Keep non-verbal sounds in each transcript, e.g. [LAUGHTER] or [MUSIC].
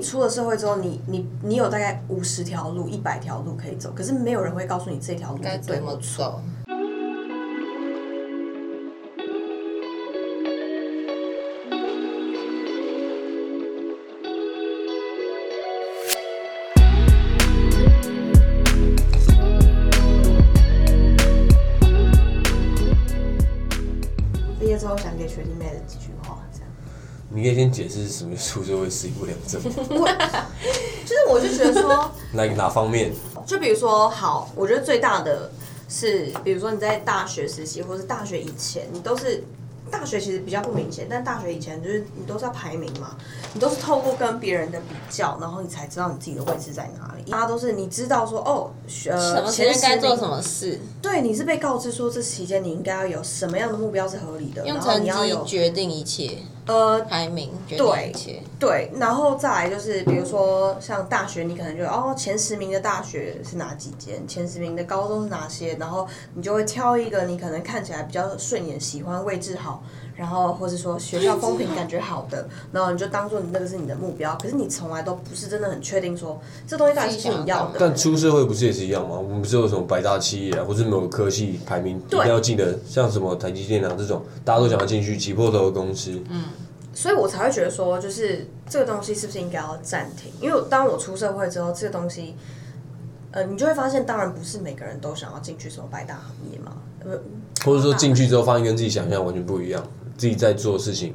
你出了社会之后，你你你有大概五十条路、一百条路可以走，可是没有人会告诉你这条路该怎么。走？你可以先解释什么出社会是一不良症吗？[LAUGHS] 就是我就觉得说，哪哪方面？就比如说，好，我觉得最大的是，比如说你在大学时期，或是大学以前，你都是大学其实比较不明显，但大学以前就是你都是要排名嘛，你都是透过跟别人的比较，然后你才知道你自己的位置在哪里。大家都是你知道说，哦，呃，什么时间前十名该做什么事？对，你是被告知说这期间你应该要有什么样的目标是合理的，然成你要有绩决定一切，呃排名决定对一切。对，然后再来就是，比如说像大学，你可能就哦前十名的大学是哪几间，前十名的高中是哪些，然后你就会挑一个你可能看起来比较顺眼、喜欢、位置好，然后或者说学校风评感觉好的，然后你就当做你那个是你的目标，可是你从来都不是真的很确定说这东西到底是不是你要的。但出社会不是也是一样吗？我们不是有什么百大企业啊，或是某个科系排名一定要进的，像什么台积电啊这种，大家都想要进去挤破头的公司。嗯所以我才会觉得说，就是这个东西是不是应该要暂停？因为当我出社会之后，这个东西，呃，你就会发现，当然不是每个人都想要进去什么百大行业嘛，呃，或者说进去之后发现跟自己想象完全不一样，自己在做事情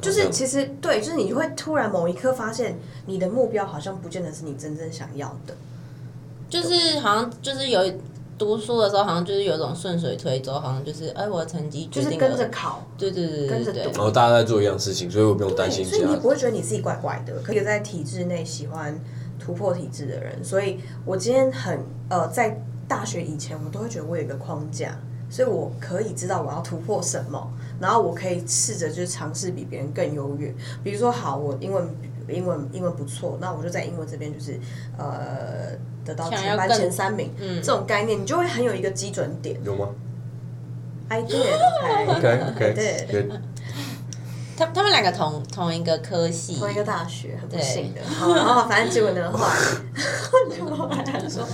就是其实对，就是你会突然某一刻发现，你的目标好像不见得是你真正想要的。就是好像就是有读书的时候，好像就是有一种顺水推舟，好像就是哎，我的成绩就是跟着考，对对对对对对跟着读。然后大家在做一样事情，所以我不用担心所以你不会觉得你自己怪怪的。可以在体制内喜欢突破体制的人，所以我今天很呃，在大学以前，我都会觉得我有一个框架，所以我可以知道我要突破什么，然后我可以试着就是尝试比别人更优越。比如说，好，我英文英文英文不错，那我就在英文这边就是呃得到全班前三名，嗯这种概念，你就会很有一个基准点。有吗 I did，OK，？OK [LAUGHS] OK，did。good 他他们两个同同一个科系，同一个大学，很不幸的。好，然后反正结果呢，后来就 [LAUGHS] 后来他说，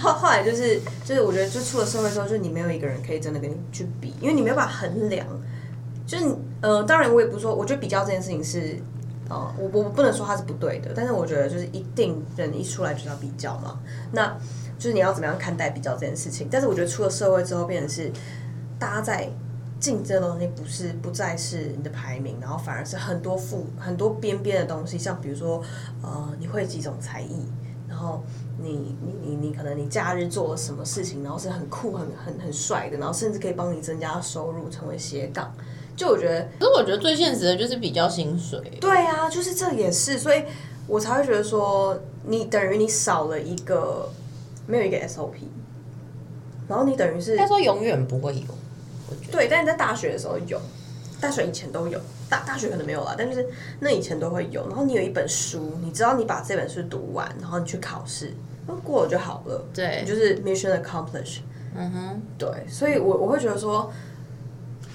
后后来就是就是我觉得就出了社会之后，就你没有一个人可以真的跟你去比，因为你没有办法衡量。就是呃，当然我也不说，我觉得比较这件事情是，呃，我我不能说它是不对的，但是我觉得就是一定人一出来就要比较嘛，那就是你要怎么样看待比较这件事情。但是我觉得出了社会之后，变成是大家在竞争的东西不是不再是你的排名，然后反而是很多副很多边边的东西，像比如说呃你会几种才艺，然后你你你你可能你假日做了什么事情，然后是很酷很很很帅的，然后甚至可以帮你增加收入，成为斜杠。就我觉得可是我觉得最现实的就是比较薪水。对啊，就是这也是，所以我才会觉得说，你等于你少了一个没有一个 SOP，然后你等于是他说永远不会有，我觉得对，但是在大学的时候有，大学以前都有，大大学可能没有啦，但就是那以前都会有。然后你有一本书，你知道你把这本书读完，然后你去考试，那过了就好了。对你就是 mission accomplished。嗯哼，对，所以我我会觉得说，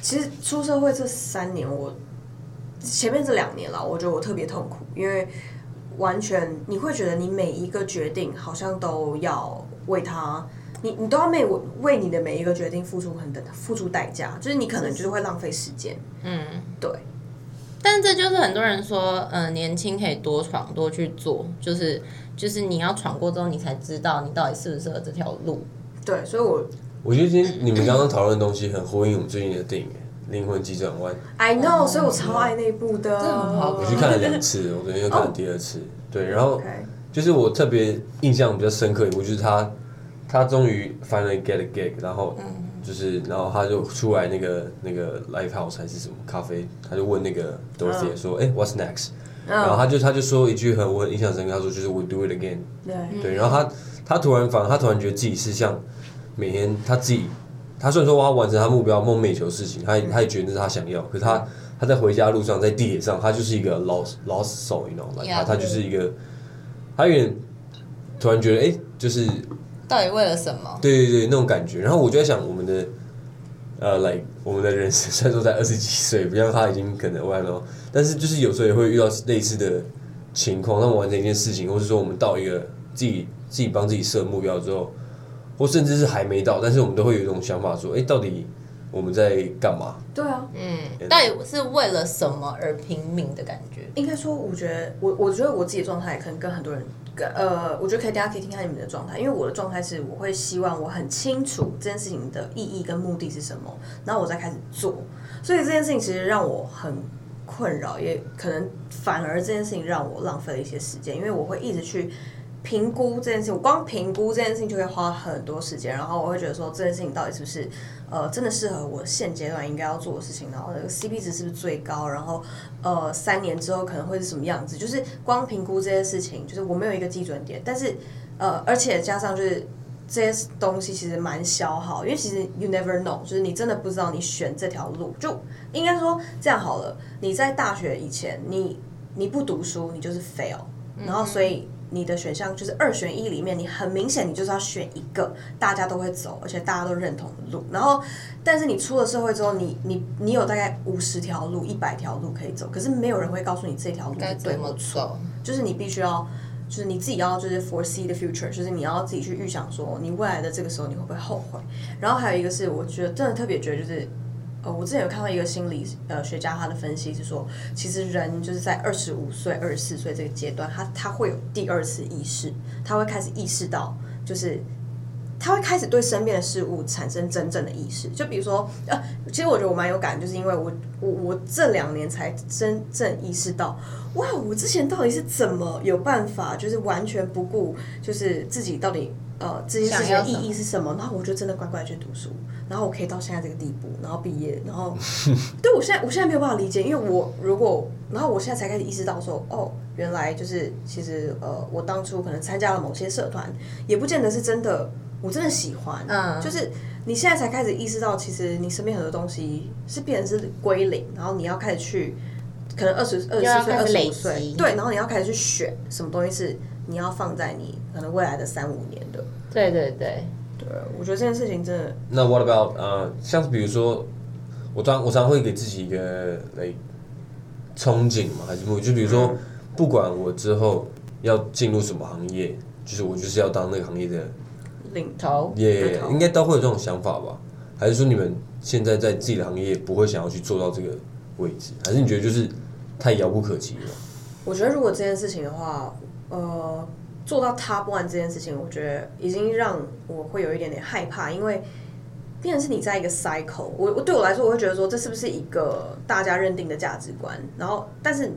其实出社会这三年，我前面这两年啦，我觉得我特别痛苦，因为完全你会觉得你每一个决定好像都要为他，你你都要为为你的每一个决定付出很的付出代价，就是你可能就是会浪费时间。嗯。对，但这就是很多人说，呃，年轻可以多闯多去做，就是就是你要闯过之后，你才知道你到底适不适合这条路。对，所以我我觉得今天你们刚刚讨论的东西很呼应我们最近的电影《灵魂急转弯》，I know，、所以我超爱那一部的。这很好我去看了两次，我昨天又看了第二次。对，然后就是我特别印象比较深刻一部，就是他他终于 finally get a gig，然后就是然后他就出来那个那个 live house 还是什么咖啡，他就问那个 Dorothy 说，哎、w h a t s next？然后他就他就说一句很我很印象深刻，他说就是 We do it again。对，对，然后他他突然反，他突然觉得自己是像每天他自己，他虽然说他完成他目标梦寐以求的事情，他也他也觉得那是他想要，可是他他在回家路上，在地铁上，他就是一个 lost lost soul，you know，like Yeah 他他就是一个，他有点突然觉得，哎、就是到底为了什么？对对对那种感觉。然后我就在想，我们的呃，like 我们的人生虽然说才二十几岁，不像他已经可能 don't know，但是就是有时候也会遇到类似的情况，让我完成一件事情，或是说我们到一个自己自己帮自己设目标之后，或甚至是还没到，但是我们都会有一种想法说，哎、到底我们在干嘛？对啊，嗯，到底是为了什么而拼命的感觉？应该说，我觉得我我觉得我自己的状态可能跟很多人，跟呃，我觉得可以大家可以听看你们的状态，因为我的状态是我会希望我很清楚这件事情的意义跟目的是什么，然后我再开始做，所以这件事情其实让我很困扰，也可能反而这件事情让我浪费了一些时间，因为我会一直去。评估这件事情，我光评估这件事情就会花很多时间，然后我会觉得说这件事情到底是不是呃真的适合我现阶段应该要做的事情，然后那个 CP 值是不是最高，然后呃三年之后可能会是什么样子，就是光评估这些事情，就是我没有一个基准点，但是呃而且加上就是。这些东西其实蛮消耗，因为其实 you never know，就是你真的不知道你选这条路，就应该说这样好了。你在大学以前，你你不读书，你就是 fail，然后所以你的选项就是二选一里面，你很明显你就是要选一个大家都会走，而且大家都认同的路。然后，但是你出了社会之后，你你你有大概五十条路、一百条路可以走，可是没有人会告诉你这条路该怎么。走？就是你必须要，就是你自己要就是 foresee the future，就是你要自己去预想说你未来的这个时候你会不会后悔。然后还有一个是我觉得真的特别觉得就是。呃，我之前有看到一个心理呃学家他的分析是说，其实人就是在二十五岁、二十四岁这个阶段，他他会有第二次意识，他会开始意识到，就是他会开始对身边的事物产生真正的意识。就比如说，呃，其实我觉得我蛮有感，就是因为我我我这两年才真正意识到，哇，我之前到底是怎么有办法，就是完全不顾，就是自己到底呃这件事情的意义是什么，然后我就真的乖乖去读书，然后我可以到现在这个地步，然后毕业，然后 [LAUGHS] 对我现在我现在没有办法理解，因为我如果然后我现在才开始意识到说，哦，原来就是其实呃，我当初可能参加了某些社团，也不见得是真的。我真的喜欢，嗯就是你现在才开始意识到，其实你身边很多东西是变成是归零，然后你要开始去，可能二十二十四岁、二十五岁，对，然后你要开始去选什么东西是你要放在你可能未来的三五年的。对对对，对，我觉得这件事情真的，那 what about 呃，像是比如说，我常我常会给自己一个来憧憬嘛，还是就比如说，不管我之后要进入什么行业，就是我就是要当那个行业的领头也头应该都会有这种想法吧？还是说你们现在在自己的行业不会想要去做到这个位置？还是你觉得就是太遥不可及了？我觉得如果这件事情的话，呃，做到 top one 这件事情，我觉得已经让我会有一点点害怕，因为。变成是你在一个 cycle，我我对我来说，我会觉得说这是不是一个大家认定的价值观？然后，但是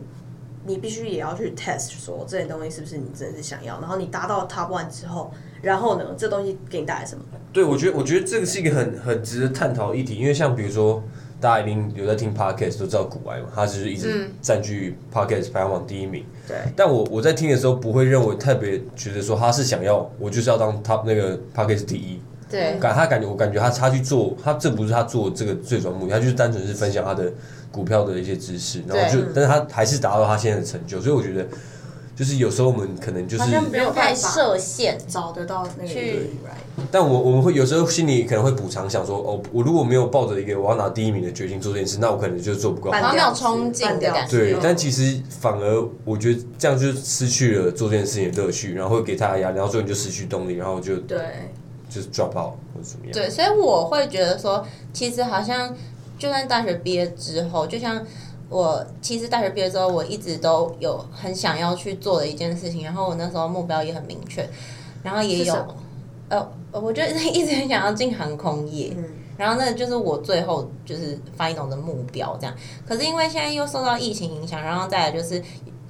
你必须也要去 test 说这些东西是不是你真的是想要。然后你达到 top one 之后，然后呢，这东西给你带来什么？对，我觉得我觉得这个是一个很很值得探讨议题，因为像比如说，大家一定有在听 podcast 都知道古埃嘛，他就是一直占据 podcast 排行榜第一名。对，但我我在听的时候不会认为特别觉得说他是想要我就是要当 top 那个 podcast 第一，对，感他感觉我感觉他他去做他这不是他做这个最主要目的，他就是单纯是分享他的股票的一些知识，然后就但是他还是达到他现在的成就，所以我觉得就是有时候我们可能就是好像不用太设限。找得到那个去但我我们会有时候心里可能会补偿，想说哦，我如果没有抱着一个我要拿第一名的决心做这件事，那我可能就做不够好。半好像没有冲劲的感觉对嗯，但其实反而我觉得这样就失去了做这件事情的乐趣，然后会给他压力，然后最后你就失去动力，然后就对，就是 drop out 或者怎么样。对，所以我会觉得说，其实好像就算大学毕业之后，就像我其实大学毕业之后，我一直都有很想要去做的一件事情，然后我那时候目标也很明确，然后也有呃，我就一直很想要进航空业。嗯，然后那就是我最后就是翻译懂的目标这样。可是因为现在又受到疫情影响，然后再来就是。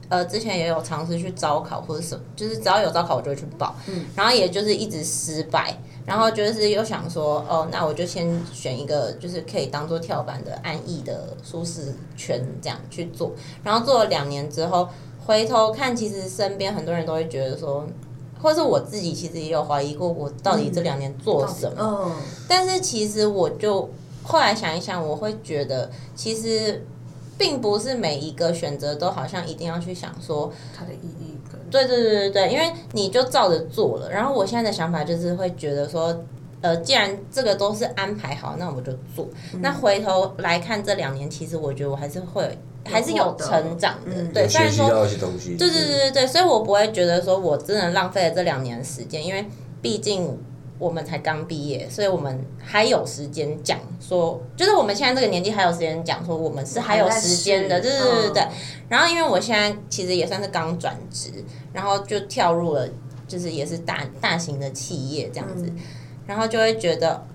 呃，之前也有尝试去招考或者什么，就是只要有招考我就会去报，嗯然后也就是一直失败，然后就是又想说，哦，那我就先选一个就是可以当做跳板的安逸的舒适圈这样去做，然后做了两年之后，回头看，其实身边很多人都会觉得说，或是我自己其实也有怀疑过，我到底这两年做什么，嗯，但是其实我就后来想一想，我会觉得其实并不是每一个选择都好像一定要去想说，它的意义。跟对对对对对，因为你就照着做了。然后我现在的想法就是会觉得说，呃，既然这个都是安排好，那我就做。那回头来看这两年，其实我觉得我还是会还是有成长的。嗯对，虽然说。对对对对对，所以我不会觉得说我真的浪费了这两年时间，因为毕竟我们才刚毕业，所以我们还有时间讲说，就是我们现在这个年纪还有时间讲说我们是还有时间的，对对对对。然后因为我现在其实也算是刚转职，然后就跳入了就是也是大大型的企业这样子，嗯然后就会觉得。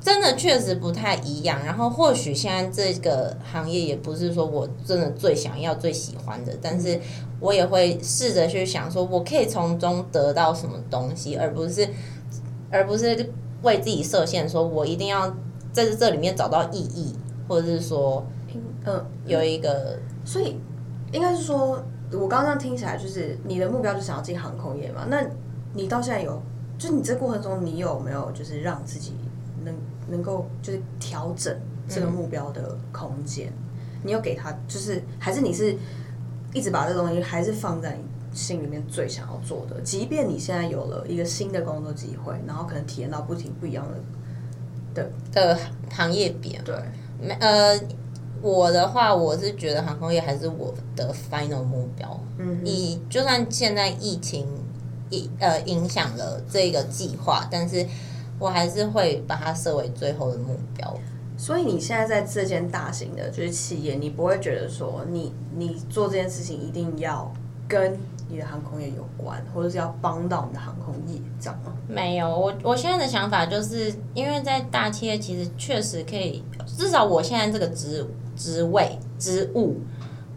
真的确实不太一样，然后或许现在这个行业也不是说我真的最想要、最喜欢的，但是我也会试着去想说，我可以从中得到什么东西，而不是而不是为自己设限，说我一定要在这里面找到意义，或者是说嗯，有一个所以应该是说，我刚刚这样听起来，就是你的目标就想要进航空业嘛？那你到现在有，就你这过程中，你有没有就是让自己能能够就是调整这个目标的空间？你有给他，就是还是你是一直把这东西还是放在你心里面最想要做的，即便你现在有了一个新的工作机会，然后可能体验到不停不一样的，的的行业别对，没呃，我的话，我是觉得航空业还是我的 final 目标。嗯哼，以就算现在疫情影呃影响了这个计划，但是我还是会把它设为最后的目标。所以你现在在这间大型的就是企业，你不会觉得说你你做这件事情一定要跟你的航空业有关，或者是要帮到你的航空业，这样吗？没有，我我现在的想法就是，因为在大企业其实确实可以，至少我现在这个职职位职务，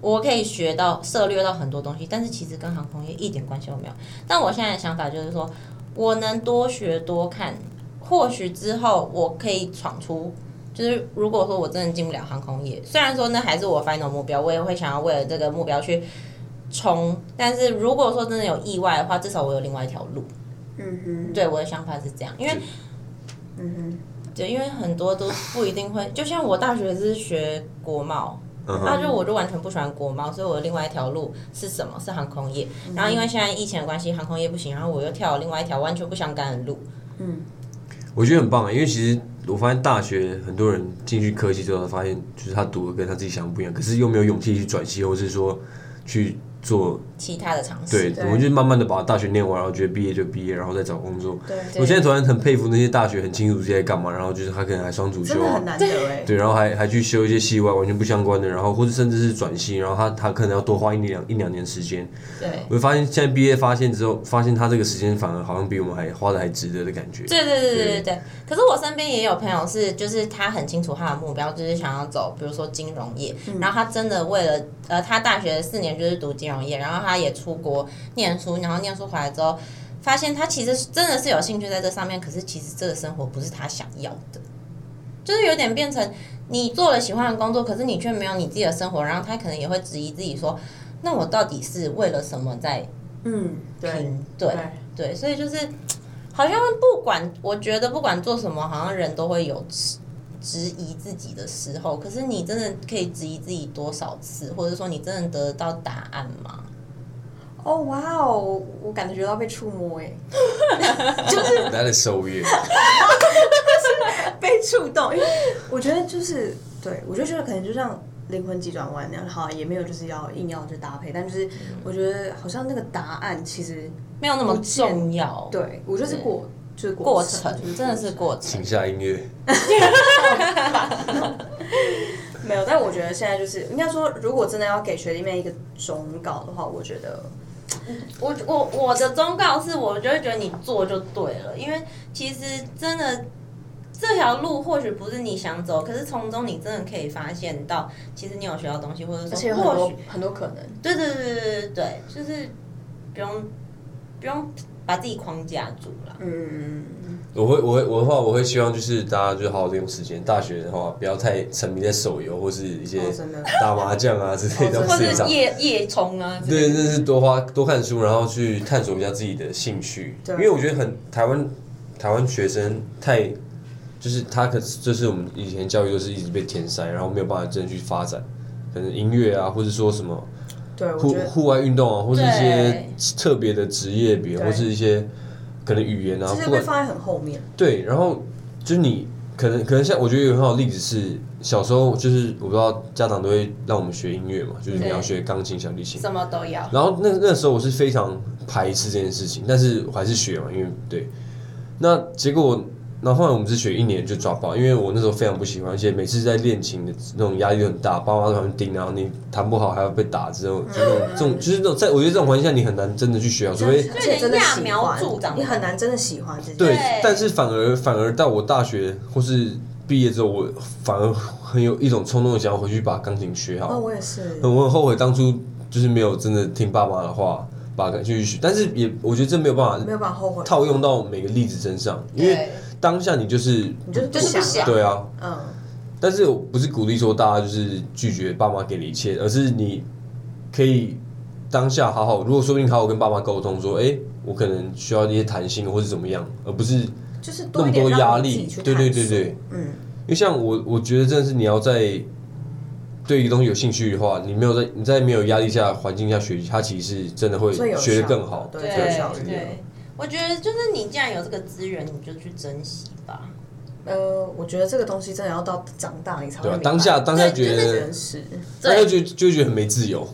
我可以学到涉猎到很多东西，但是其实跟航空业一点关系都没有。但我现在的想法就是说，我能多学多看，或许之后我可以闯出。就是如果说我真的进不了航空业，虽然说那还是我 final 目标，我也会想要为了这个目标去冲。但是如果说真的有意外的话，至少我有另外一条路。嗯哼，对，我的想法是这样，因为嗯哼，对，因为很多都不一定会，[LAUGHS] 就像我大学是学国贸，嗯哼，那就我就完全不喜欢国贸，所以我的另外一条路是什么？是航空业。然后因为现在疫情的关系，航空业不行，然后我又跳了另外一条完全不相干的路。嗯我觉得很棒啊，因为其实我发现大学很多人进去科技之后，发现就是他读的跟他自己想的不一样，可是又没有勇气去转系，或是说去做。其他的尝试，对，我们就慢慢的把大学念完，然后觉得毕业就毕业，然后再找工作。对，对我现在突然很佩服那些大学很清楚自己在干嘛，然后就是他可能还双主修啊真的很，难得哎。对，然后还还去修一些系外完全不相关的，然后或者甚至是转系，然后他他可能要多花一两一两年时间。对我会发现现在毕业发现之后，发现他这个时间反而好像比我们还花的还值得的感觉。对对对对对对。可是我身边也有朋友是，就是他很清楚他的目标，就是想要走，比如说金融业，然后他真的为了呃，他大学四年就是读金融业，然后他也出国念书，然后念书回来之后，发现他其实真的是有兴趣在这上面，可是其实这个生活不是他想要的，就是有点变成你做了喜欢的工作，可是你却没有你自己的生活，然后他可能也会质疑自己说，那我到底是为了什么在嗯，对？对。对，所以就是好像不管，我觉得不管做什么，好像人都会有质质疑自己的时候。可是你真的可以质疑自己多少次，或者说你真的得到答案吗？哦，哇哦，我感觉到被触摸哎，[LAUGHS] That is so weird。被触动，因为我觉得就是对我就觉得可能就像灵魂急转弯那样，好也没有就是要硬要去搭配，但就是我觉得好像那个答案其实没有那么重要。对我觉得是过就是过程，程真的是过程请。下音乐。没有，但我觉得现在就是应该说，如果真的要给学弟妹一个忠告的话，我觉得我我我的忠告是，我就会觉得你做就对了，因为其实真的这条路或许不是你想走，可是从中你真的可以发现到，其实你有学到东西，或者而且有说或许很多很多可能。对对对对对对，就是不用不用把自己框架住了。嗯，我会我会我的话，我会希望就是大家就好好利用时间。大学的话，不要太沉迷在手游或是一些打麻将啊之类的哦或事情上是。夜夜冲啊对，的，真是多花多看书，然后去探索一下自己的兴趣。对因为我觉得很台湾台湾学生太就是他可就是我们以前教育都是一直被填塞，然后没有办法真的去发展，可能音乐啊，或者说什么户户外运动啊，或是一些特别的职业比如或是一些可能语言啊，不管这些被放在很后面。对，然后就是你可能可能像我觉得有很好的例子是，小时候就是我不知道家长都会让我们学音乐嘛，就是你要学钢琴、小提琴。什么都要。然后那那时候我是非常排斥这件事情，但是我还是学嘛，因为对。那结果，然后后来我们是学一年就抓爆，因为我那时候非常不喜欢，而且每次在练琴的那种压力很大，爸妈在旁边盯，然后你弹不好还要被打，这种就那种这种就是那种在我觉得这种环境下你很难真的去学好，除非而且真的喜欢，你很难真的喜欢这件对。，但是反而反而到我大学或是毕业之后，我反而很有一种冲动的想要回去把钢琴学好。哦，我也是。我很后悔当初就是没有真的听爸妈的话，把它继续学。但是也我觉得这没有办法没有办法后悔。套用到每个例子身上，因为对，当下你就是你就是就是不想。对啊。嗯，但是我不是鼓励说大家就是拒绝爸妈给的一切，而是你可以当下好好，如果说不定好好跟爸妈沟通说，哎、我可能需要一些弹性或是怎么样，而不是就是那么多压力。对对对对，嗯，因为像我，我觉得真的是你要在对一个东西有兴趣的话，你没有在你在没有压力下环境下学习，它其实是真的会学得更好。对，我觉得就是你既然有这个资源，你就去珍惜吧。呃，我觉得这个东西真的要到长大你才会明白。当下当下觉得这件事，大家就就觉得很没自由，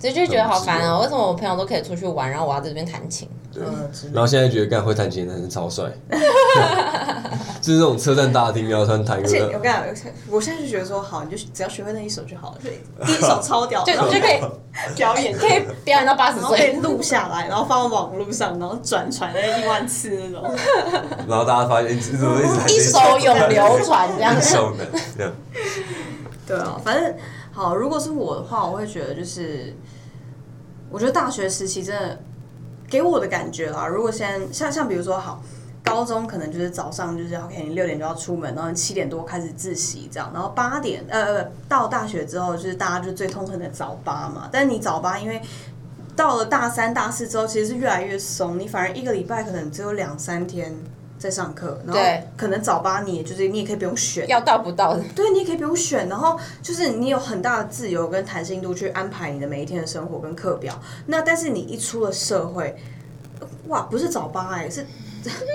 所以就觉得好烦哦、为什么我朋友都可以出去玩，然后我要在这边弹琴？对。然后现在觉得干会弹琴的男生超帅，[LAUGHS] 就是那种车站大厅，然后他弹一而且我个，跟你讲，我现在就觉得说，好，你就只要学会那一首就好了，所以第一首超屌，就然后就可以表演，[LAUGHS] 可以表演到八十然后可以。录下来，然后放到网络上，然后转传那一万次那种。然后大家发现，哎怎么一直弹一首永流传 [LAUGHS] 这样一首呢？这样对啊，反正好，如果是我的话，我会觉得就是，我觉得大学时期真的给我的感觉啦。如果先像像比如说好。高中可能就是早上就是 OK，你六点就要出门，然后七点多开始自习这样，然后八点呃到大学之后就是大家就最痛恨的早八嘛。但你早八因为到了大三大四之后，其实是越来越松，你反而一个礼拜可能只有两三天在上课，然后可能早八你也就是你也可以不用选，要到不到的，对，你也可以不用选，然后就是你有很大的自由跟弹性度去安排你的每一天的生活跟课表。那但是你一出了社会，哇，不是早八哎、是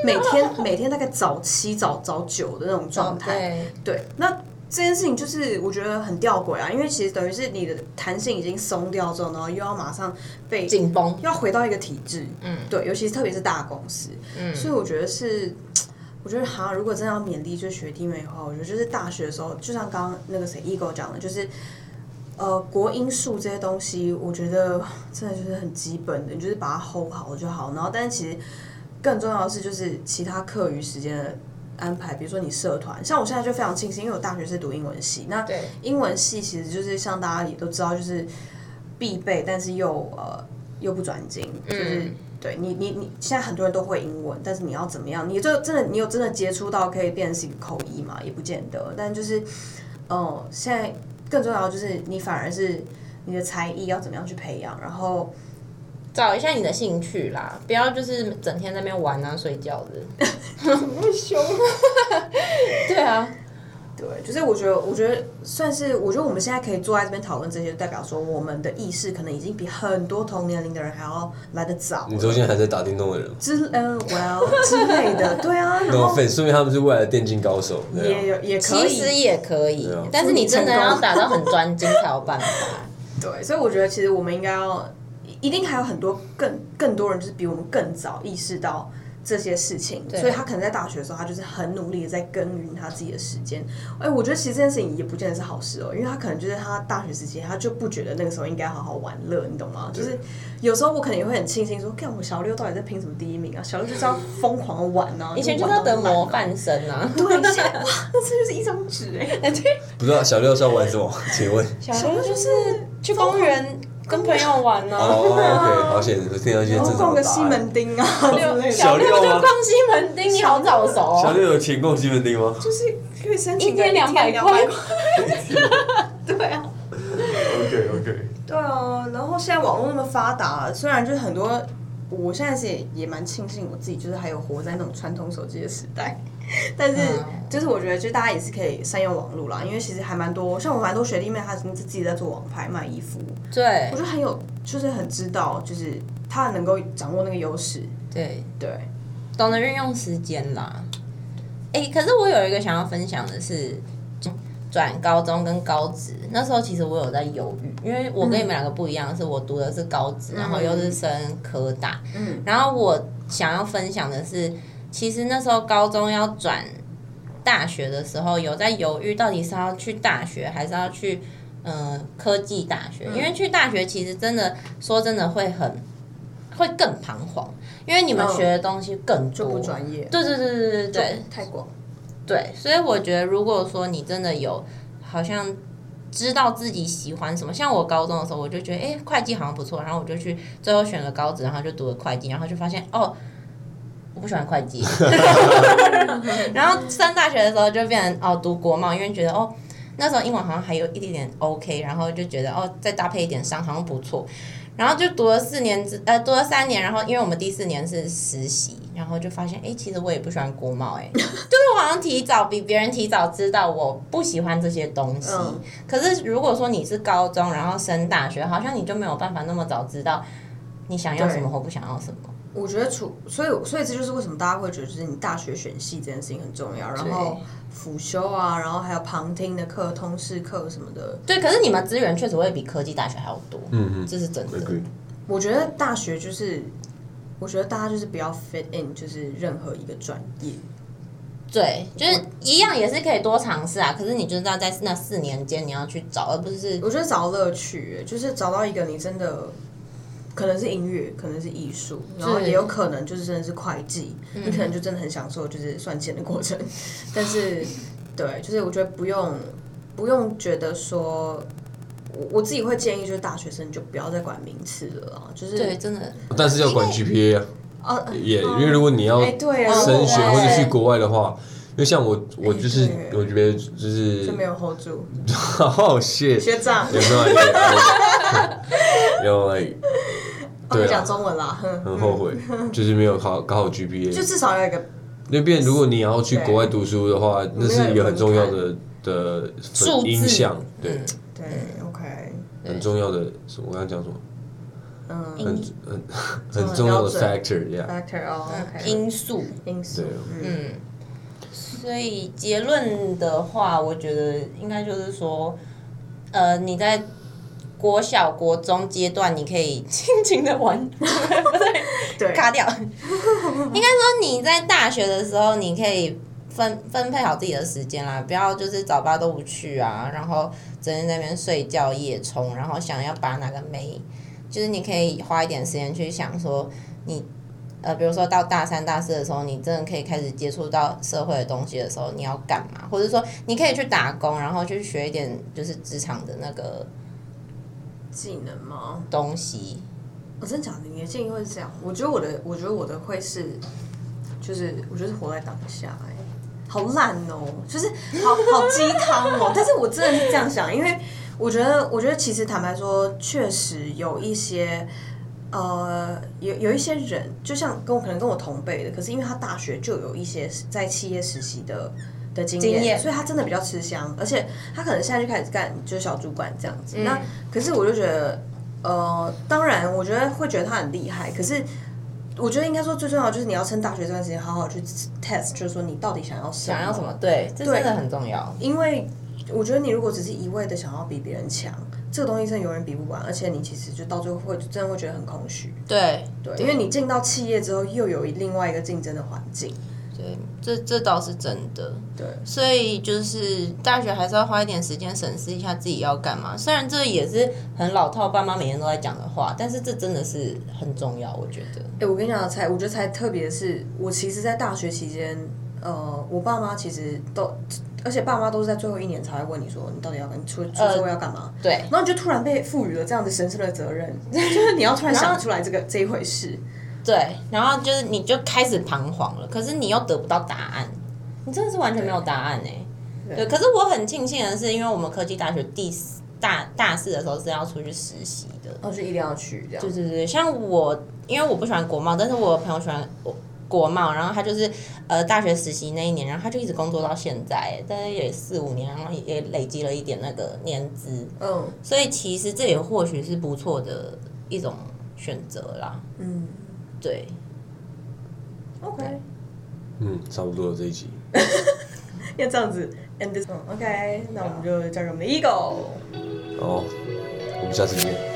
每天每天大概早七早早九的那种状态。对，对，那这件事情就是我觉得很吊诡啊，因为其实等于是你的弹性已经松掉之后，然后又要马上被紧绷。要回到一个体制，嗯，对，尤其是特别是大公司，嗯所以我觉得是，我觉得哈，如果真的要勉励就学弟妹的话，我觉得就是大学的时候，就像刚刚那个谁 ego 讲的，就是。呃，国音数这些东西，我觉得真的就是很基本的，你就是把它 hold 好就好。然后，但是其实更重要的是，就是其他课余时间的安排，比如说你社团，像我现在就非常庆幸，因为我大学是读英文系，那，英文系其实就是像大家也都知道，就是必备，但是又呃又不转精，就是、嗯对你你你现在很多人都会英文，但是你要怎么样？你就真的你有真的接触到可以变成是一个口译嘛？也不见得，但就是呃现在更重要的就是你反而是你的才艺要怎么样去培养，然后找一下你的兴趣啦，不要就是整天在那边玩啊、睡觉的。会凶。对啊，对，就是我觉得，我觉得算是，我觉得我们现在可以坐在这边讨论这些，代表说我们的意识可能已经比很多同年龄的人还要来得早了。你说现在还在打电动的人之呃，well 之类的，对啊，[LAUGHS] 然，no 后 offense，说明他们是未来的电竞高手。对啊也有也可以，其实也可以对啊，但是你真的要 [LAUGHS] 打到很专精才有办法。对，所以我觉得其实我们应该要，一定还有很多更更多人就是比我们更早意识到。这些事情，所以他可能在大学的时候，他就是很努力的在耕耘他自己的时间。哎，我觉得其实这件事情也不见得是好事哦，因为他可能就是他大学时期，他就不觉得那个时候应该好好玩乐，你懂吗？就是有时候我可能也会很庆幸说，看我小六到底在拼什么第一名啊？小六就是要疯狂的玩啊，以前就是要得模范生啊，对，现在哇，那这就是一张纸 [LAUGHS] 哎。不知道小六是要玩什么？请问？小六就是去公园跟朋友玩呢啊。，OK，好险，我听到一些然后正常的逛个西门。町啊小六吗就逛西门町，你好早熟小哦。六有钱逛西门町吗就是可以申请一天200块块。[LAUGHS] 对啊，？OK OK，对啊。然后现在网络那么发达，虽然就是很多，我现在是也也蛮庆幸我自己就是还有活在那种传统手机的时代，但是嗯就是我觉得就大家也是可以善用网络啦，因为其实还蛮多，像我蛮多学弟妹，他自己在做网拍卖衣服，对我觉得很有，就是很知道，就是他能够掌握那个优势，对，对。懂得运用时间啦。哎、可是我有一个想要分享的是，转高中跟高职，那时候其实我有在犹豫，因为我跟你们两个不一样，是我读的是高职，然后又是升科大，嗯，然后我想要分享的是，其实那时候高中要转大学的时候，有在犹豫到底是要去大学还是要去呃科技大学，因为去大学其实真的说真的会很会更彷徨，因为你们嗯。学的东西更就多，不专业，对对对对对对太广。对，所以我觉得如果说你真的有好像知道自己喜欢什么，像我高中的时候，我就觉得哎、会计好像不错，然后我就去最后选了高职，然后就读了会计，然后就发现哦。我不喜欢会计，[LAUGHS] 然后上大学的时候就变成哦读国贸，因为觉得哦那时候英文好像还有一点点 OK，然后就觉得哦再搭配一点商好像不错，然后就读了四年之呃读了三年，然后因为我们第四年是实习，然后就发现哎其实我也不喜欢国贸哎、[LAUGHS] 就是我好像提早比别人提早知道我不喜欢这些东西，嗯。可是如果说你是高中然后升大学，好像你就没有办法那么早知道你想要什么或不想要什么。我觉得除所以所以这就是为什么大家会觉得就是你大学选系这件事情很重要，然后辅修啊，然后还有旁听的课、通识课什么的。对，可是你们资源确实会比科技大学还要多，嗯嗯这是真的。我觉得大学就是，我觉得大家就是不要 fit in，就是任何一个专业。对，就是一样也是可以多尝试啊。可是你就是要在那四年间你要去找，而不是我觉得找乐趣，就是找到一个你真的可能是音乐，可能是艺术，然后也有可能就是真的是会计，你可能就真的很享受就是算钱的过程。[LAUGHS] 但是，对，就是我觉得不用不用觉得说。我我自己会建议，就是大学生就不要再管名次了啊，就是对，真的。但是要管 GPA 啊，哦，也因为如果你要哎对啊，升学或者去国外的话，因为像我，我就是对。我觉得就是就没有 hold 住。好 [LAUGHS] shit，学长，有没有有 like 讲中文啦，很后悔，就是没有考考好 GPA，就至少要有一个那边如果你要去国外读书的话，那是一个很重要的的数字。影响，对，嗯对，OK，很重要的。什么我刚刚讲什么？嗯。很很很重要的很标准。factor，yeah，，factor 哦，OK，因素。因素嗯，所以结论的话，我觉得应该就是说，呃，你在国小、国中阶段，你可以 [LAUGHS] 尽情的玩，不对，对，[LAUGHS] 卡掉。[LAUGHS] 应该说你在大学的时候，你可以分分配好自己的时间啦，不要就是早八都不去啊，然后整天在那边睡觉夜冲，然后想要把哪个没，就是你可以花一点时间去想说你。呃，比如说到大三、大四的时候，你真的可以开始接触到社会的东西的时候，你要干嘛？或者说，你可以去打工，然后去学一点就是职场的那个技能吗？东西。我真的讲，你的建议会是这样。我觉得我的，我觉得我的会是，就是我觉得是活在当下、哎，好烂哦、就是好好鸡汤哦。[LAUGHS] 但是我真的是这样想，因为我觉得，我觉得其实坦白说，确实有一些。呃，有有一些人，就像跟我可能跟我同辈的，可是因为他大学就有一些在企业实习的的经验，所以他真的比较吃香，而且他可能现在就开始干就是小主管这样子。嗯那可是我就觉得，呃，当然，我觉得会觉得他很厉害，可是我觉得应该说最重要就是你要趁大学这段时间好好去 test，就是说你到底想要什么，想要什么？对，这真的很重要。因为我觉得你如果只是一味的想要比别人强，这个东西真的永远比不完，而且你其实就到最后会真的会觉得很空虚。对对，因为你进到企业之后，又有另外一个竞争的环境。对，这这倒是真的。对，所以就是大学还是要花一点时间审视一下自己要干嘛。虽然这也是很老套，爸妈每天都在讲的话，但是这真的是很重要，我觉得。哎、我跟你讲，才我觉得才特别是，我其实，在大学期间，呃，我爸妈其实都，而且爸妈都是在最后一年才会问你说，你到底要干，你出出社会要干嘛？对，然后你就突然被赋予了这样子神圣的责任，[LAUGHS] 就是你要突然想出来这个这一回事。对，然后就是你就开始彷徨了，可是你又得不到答案，你真的是完全没有答案哎、对，可是我很庆幸的是，因为我们科技大学第四大大四的时候是要出去实习的，哦，是一定要去这样。对对对，像我，因为我不喜欢国贸，但是我朋友喜欢国国贸，然后他就是呃大学实习那一年，然后他就一直工作到现在，大概也四五年，然后也累积了一点那个年资，嗯。所以其实这也或许是不错的一种选择啦。嗯对，，OK，嗯，差不多了这一集。[LAUGHS] 要这样子 end this one。OK，那我们就交给我们的 Ego。哦，我们下次见。